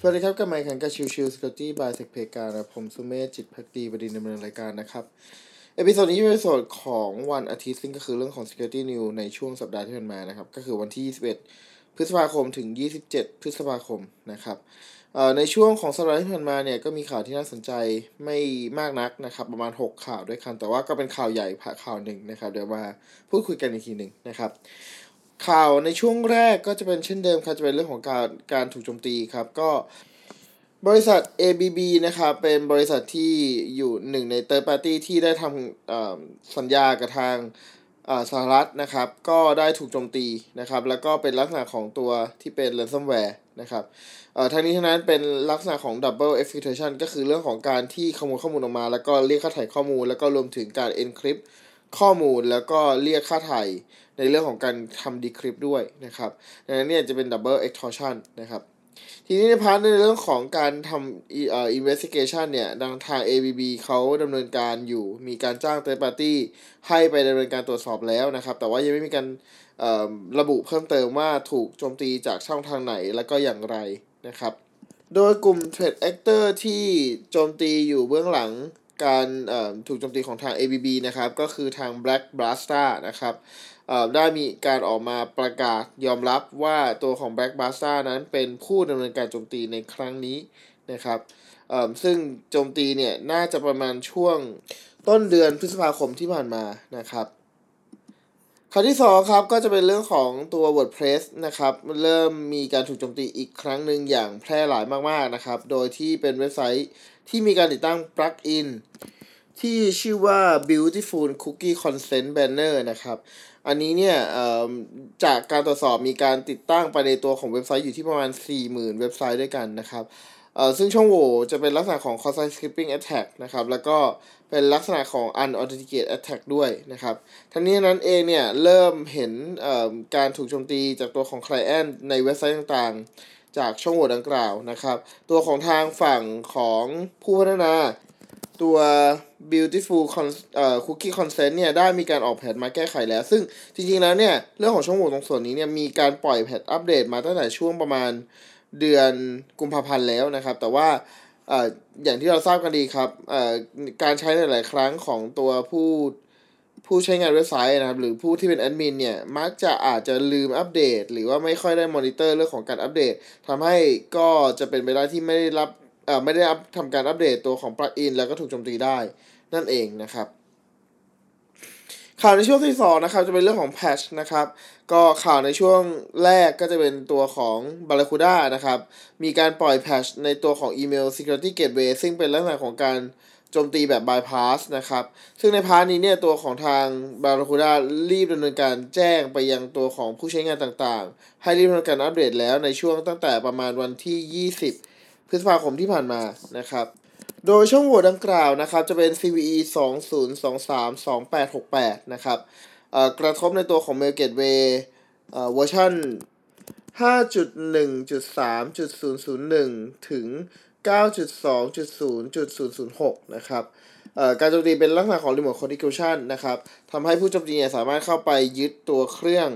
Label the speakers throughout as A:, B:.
A: สวัสดีครับกับไมค์ขันกับชิวชิวสกอตตี้บายเซกเพกานะผมสุเมธจิตพักดีบดินดำเนินรายการนะครับ episode นี้เป็น episode ของวันอาทิตย์ซึ่งก็คือเรื่องของ Security News ในช่วงสัปดาห์ที่ผ่านมานะครับ ก็คือวันที่ 21 พฤษภาคมถึง 27 พฤษภาคมนะครับในช่วงของสัปดาห์ที่ผ่านมาเนี่ยก็มีข่าวที่น่าสนใจไม่มากนักนะครับ ประมาณ 6 ข่าวด้วยกันแต่ว่าก็เป็นข่าวใหญ่ข่าวหนึ่งนะครับ เดี๋ยวมาพูดคุยกันอีกทีหนึ่งนะครับ ข่าวในช่วงแรกก็จะเป็นเช่นเดิมครับจะเป็นเรื่องของการการถูกโจมตีครับก็บริษัท ABB นะครับเป็นบริษัทที่อยู่หนึ่งในเตอร์ปาร์ตี้ที่ได้ทำสัญญากับทางสหรัฐนะครับ ก็ได้ถูกโจมตีนะครับ แล้วก็เป็นลักษณะของตัวที่เป็น ransomware นะครับทั้งนี้ทั้งนั้นเป็นลักษณะของ double exfiltration ก็คือเรื่องของการที่ขโมยข้อมูลออกมา แล้วก็เรียกค่าถ่ายข้อมูล แล้วก็รวมถึงการ encrypt ข้อมูลแล้วก็เรียกค่าไถ่ในเรื่องของการทำ decrypt ด้วยนะครับดังนั้นเนี่ยจะเป็น double extortion นะครับ ทีนี้ใน part ในเรื่องของการทำเอ่อ investigation เนี่ยดังทาง ABB เขาดำเนินการอยู่ มีการจ้าง third party ให้ไปดำเนินการตรวจสอบแล้วนะครับ แต่ว่ายังไม่มีการระบุเพิ่มเติมว่าถูกโจมตีจากช่องทางไหนและก็อย่างไรนะครับ โดยกลุ่ม threat actor ที่โจมตีอยู่เบื้องหลัง การถูกโจมตีของทาง ABB นะครับก็คือทาง Black Blaster นะครับได้มีการออกมาประกาศยอมรับว่าตัวของ Black Blaster นั้นเป็นผู้ดำเนินการโจมตีในครั้งนี้นะครับซึ่งโจมตีเนี่ยน่าจะประมาณช่วงต้นเดือนพฤษภาคมที่ผ่านมานะครับ ข้อที่2ครับก็จะเป็นเรื่องของตัว WordPress นะครับเริ่มมีการถูกโจมตีอีกครั้งหนึ่งอย่างแพร่หลายมากๆนะครับ โดยที่เป็นเว็บไซต์ที่มีการติดตั้งปลั๊กอินที่ชื่อว่า Beautiful Cookie Consent Banner นะครับ อันนี้เนี่ยจากการตรวจสอบมีการติดตั้งไปในตัวของเว็บไซต์อยู่ที่ประมาณ 40,000 เว็บไซต์ด้วยกันนะครับ เออซึ่งช่องโหว่จะเป็นลักษณะของ cross site scripting attack นะครับ แล้วก็เป็นลักษณะของ unauthenticated attack ด้วยนะครับ ทั้งนี้นั้นเองเนี่ย เริ่มเห็นการถูกโจมตีจากตัวของ client ในเว็บไซต์ต่างๆ จากช่องโหว่ดังกล่าวนะครับ ตัวของทางฝั่งของผู้พัฒนาตัว beautiful con เอ่อ cookie consent เนี่ย ได้มีการออกแพทมาแก้ไขแล้ว ซึ่งจริงๆแล้วเนี่ย เรื่องของช่องโหว่ตรงส่วนนี้เนี่ย มีการปล่อยแพทอัปเดตมาตั้งแต่ช่วงประมาณ เดือนกุมภาพันธ์แล้วนะครับ แต่ว่าออย่างที่เราทราบกันดีครับการใช้หลาย ๆ ครั้งของตัวผู้ผู้ใช้งานเว็บไซต์นะครับ หรือผู้ที่เป็นแอดมินเนี่ย มักจะอาจจะลืมอัปเดต หรือว่าไม่ค่อยได้มอนิเตอร์เรื่องของการอัปเดตทำให้ก็จะเป็นไปได้ที่ไม่ได้รับไม่ได้ทำการอัปเดตตัวของ plugin แล้วก็ถูกโจมตีได้นั่นเองนะครับ ข่าวในช่วงที่2นะครับจะเป็นเรื่องของ patch นะครับ ก็ข่าวในช่วงแรกก็จะเป็นตัวของ Barracuda นะครับ มีการปล่อย patch ในตัวของ Email Security Gateway ซึ่งเป็นลักษณะของการโจมตีแบบ bypass นะครับ ซึ่งใน part นี้เนี่ยตัวของทาง Barracuda รีบดำเนินการแจ้งไปยังตัวของผู้ใช้งานต่างๆ ให้รีบดำเนินการอัปเดตแล้วในช่วงตั้งแต่ประมาณวันที่ 20 พฤษภาคมที่ผ่านมานะครับ โดยช่องโหว่ดังกล่าวนะครับจะเป็น CVE 20232868 นะครับกระทบในตัวของ Mail Gateway เวอร์ชัน5.1.3.001 ถึง 9.2.0.006 นะครับการโจมตีเป็นลักษณะของ Remote Command Injection นะครับทำให้ผู้โจมตีสามารถเข้าไปยึดตัวเครื่อง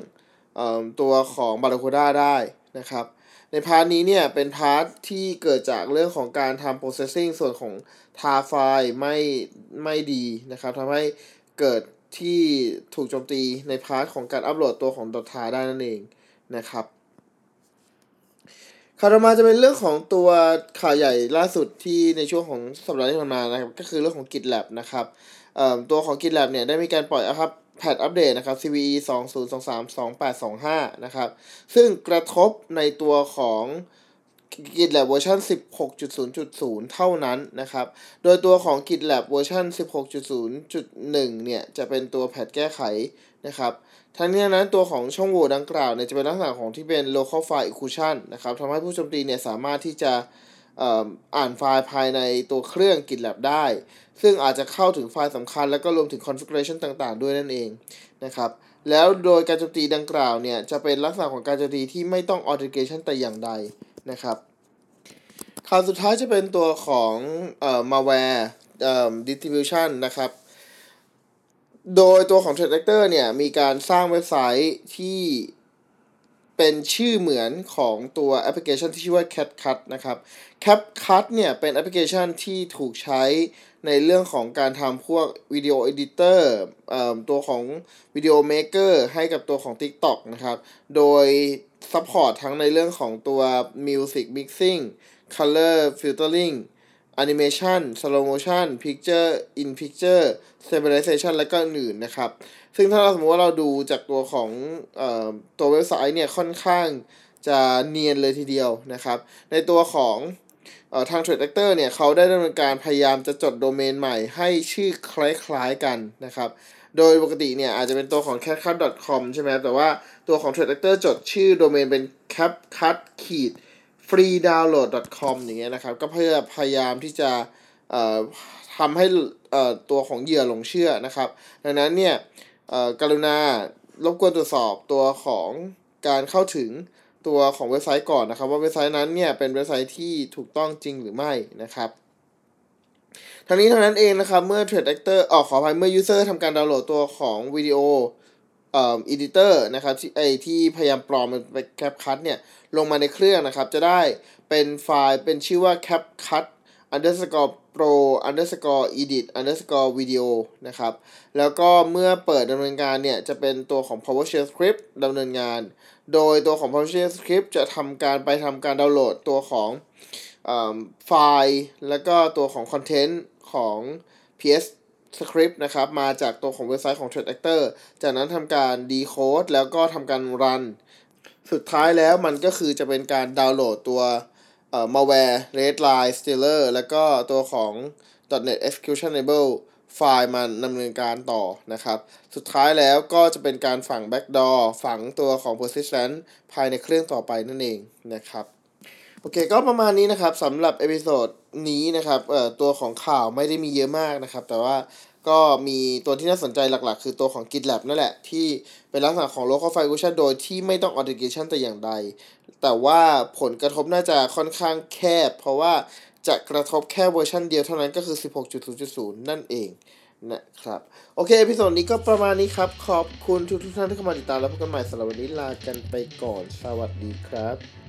A: ตัวของ Barracuda ได้นะครับ ใน part นี้เนี่ยเป็น part ที่เกิดจากเรื่องของการทำ processing ส่วนของ tar file ไม่ไม่ดีนะครับทำให้เกิดที่ถูกโจมตีใน part ของการอัปโหลดตัวของ .tar ได้นั่นเองนะครับข่าวต่อมาจะเป็นเรื่องของตัวข่าวใหญ่ล่าสุดที่ในช่วงของสัปดาห์ที่ผ่านมานะครับก็คือเรื่องของ GitLab นะครับตัวของ GitLab เนี่ยได้มีการปล่อยครับ patch อัปเดตนะครับ CVE 20232825 นะครับ ซึ่งกระทบในตัวของ GitLab เวอร์ชัน16.0.0 เท่านั้นนะครับ โดยตัวของ GitLab เวอร์ชัน16.0.1 เนี่ย จะเป็นตัว patch แก้ไขนะครับทั้งนี้นั้นตัวของช่องโหว่ดังกล่าวเนี่ยจะเป็นลักษณะของที่เป็น local file inclusion นะครับทำให้ผู้โจมตีเนี่ยสามารถที่จะอ่านไฟล์ภายในตัวเครื่อง GitLab ได้ ซึ่งอาจจะเข้าถึงไฟล์สำคัญ แล้วก็รวมถึง configuration ต่างๆ ด้วยนั่นเองนะครับ แล้วโดยการโจมตีดังกล่าวเนี่ย จะเป็นลักษณะของการโจมตีที่ไม่ต้อง authentication แต่อย่างใดนะครับข่าวสุดท้ายจะเป็นตัวของเอ่อ malware เอ่อ distribution นะครับ โดยตัวของ Threat Actor เนี่ย มีการสร้างเว็บไซต์ที่ เป็นชื่อเหมือนของตัวแอปพลิเคชันที่ชื่อว่า CapCut นะครับ CapCut เนี่ยเป็นแอปพลิเคชันที่ถูกใช้ในเรื่องของการทำพวก video editor ตัวของ video maker ให้กับตัวของ TikTok นะครับ โดย support ทั้งในเรื่องของตัว Music Mixing Color Filtering Animation Slow Motion Picture in Picture Stabilization และก็อื่นนะครับ ซึ่งถ้าเราสมมติว่าเราดูจากตัวของอตัวเว็บไซต์เนี่ยค่อนข้างจะเนียนเลยทีเดียวนะครับ ในตัวของออทาง Trade Actor เนี่ยเขาได้ดำเนินการพยายามจะจดโดเมนใหม่ให้ชื่อคล้ายๆกันนะครับ โดยปกติเนี่ยอาจจะเป็นตัวของ catcut.com ใช่ไหมแต่ว่าตัวของ Trade Actor จดชื่อโดเมนเป็น capcut ขีด freedownload.com อย่างเงี้ยนะครับ ก็เพื่อพยายามที่จะทำให้ตัวของเหยื่อหลงเชื่อนะครับ ดังนั้นเนี่ยกรุณารบกวนตรวจสอบตัวของการเข้าถึงตัวของเว็บไซต์ก่อนนะครับ ว่าเว็บไซต์นั้นเนี่ยเป็นเว็บไซต์ที่ถูกต้องจริงหรือไม่นะครับทั้งนี้ทั้งนั้นเองนะครับ เมื่อ Trade Actor ออกขออภัยเมื่อ User ทำการดาวน์โหลดตัวของวิดีโอ เอ่อ editor นะครับที่ไอที่พยายามปลอมมันไป CapCut เนี่ยลงมาในเครื่องนะครับ จะได้เป็นไฟล์เป็นชื่อว่า CapCut underscore pro underscore edit underscore video นะครับ แล้วก็เมื่อเปิดดำเนินการเนี่ย จะเป็นตัวของ PowerShell script ดำเนินงาน โดยตัวของ PowerShell script จะทำการไปทำการดาวน์โหลดตัวของไฟล์ แล้วก็ตัวของคอนเทนต์ของ PS script นะครับมาจากตัวของเว็บไซต์ของ Threat Actor จากนั้นทำการ decode แล้วก็ทำการ run สุดท้ายแล้วมันก็คือจะเป็นการดาวน์โหลดตัวเอ่อ malware redline stealer แล้วก็ตัวของ .net executionable ไฟล์มันดำเนินการต่อนะครับ สุดท้ายแล้วก็จะเป็นการฝัง backdoor ฝังตัวของ persistent ภายในเครื่องต่อไปนั่นเองนะครับ โอเคก็ประมาณนี้นะครับสำหรับ episode นี้นะครับเอ่อตัวของข่าวไม่ได้มีเยอะมากนะครับ แต่ว่าก็มีตัวที่น่าสนใจหลักๆ คือตัวของ GitLab นั่นแหละ ที่เป็นลักษณะของ local file inclusion โดยที่ไม่ต้อง authentication แต่อย่างใด แต่ว่าผลกระทบน่าจะค่อนข้างแคบ เพราะว่าจะกระทบแค่เวอร์ชันเดียวเท่านั้นก็คือ 16.0.0 นั่นเองนะครับ โอเค episode นี้ก็ประมาณนี้ครับ ขอบคุณทุกท่านที่เข้ามาติดตามแล้วพบกันใหม่สำหรับวันนี้ลากันไปก่อน สวัสดีครับ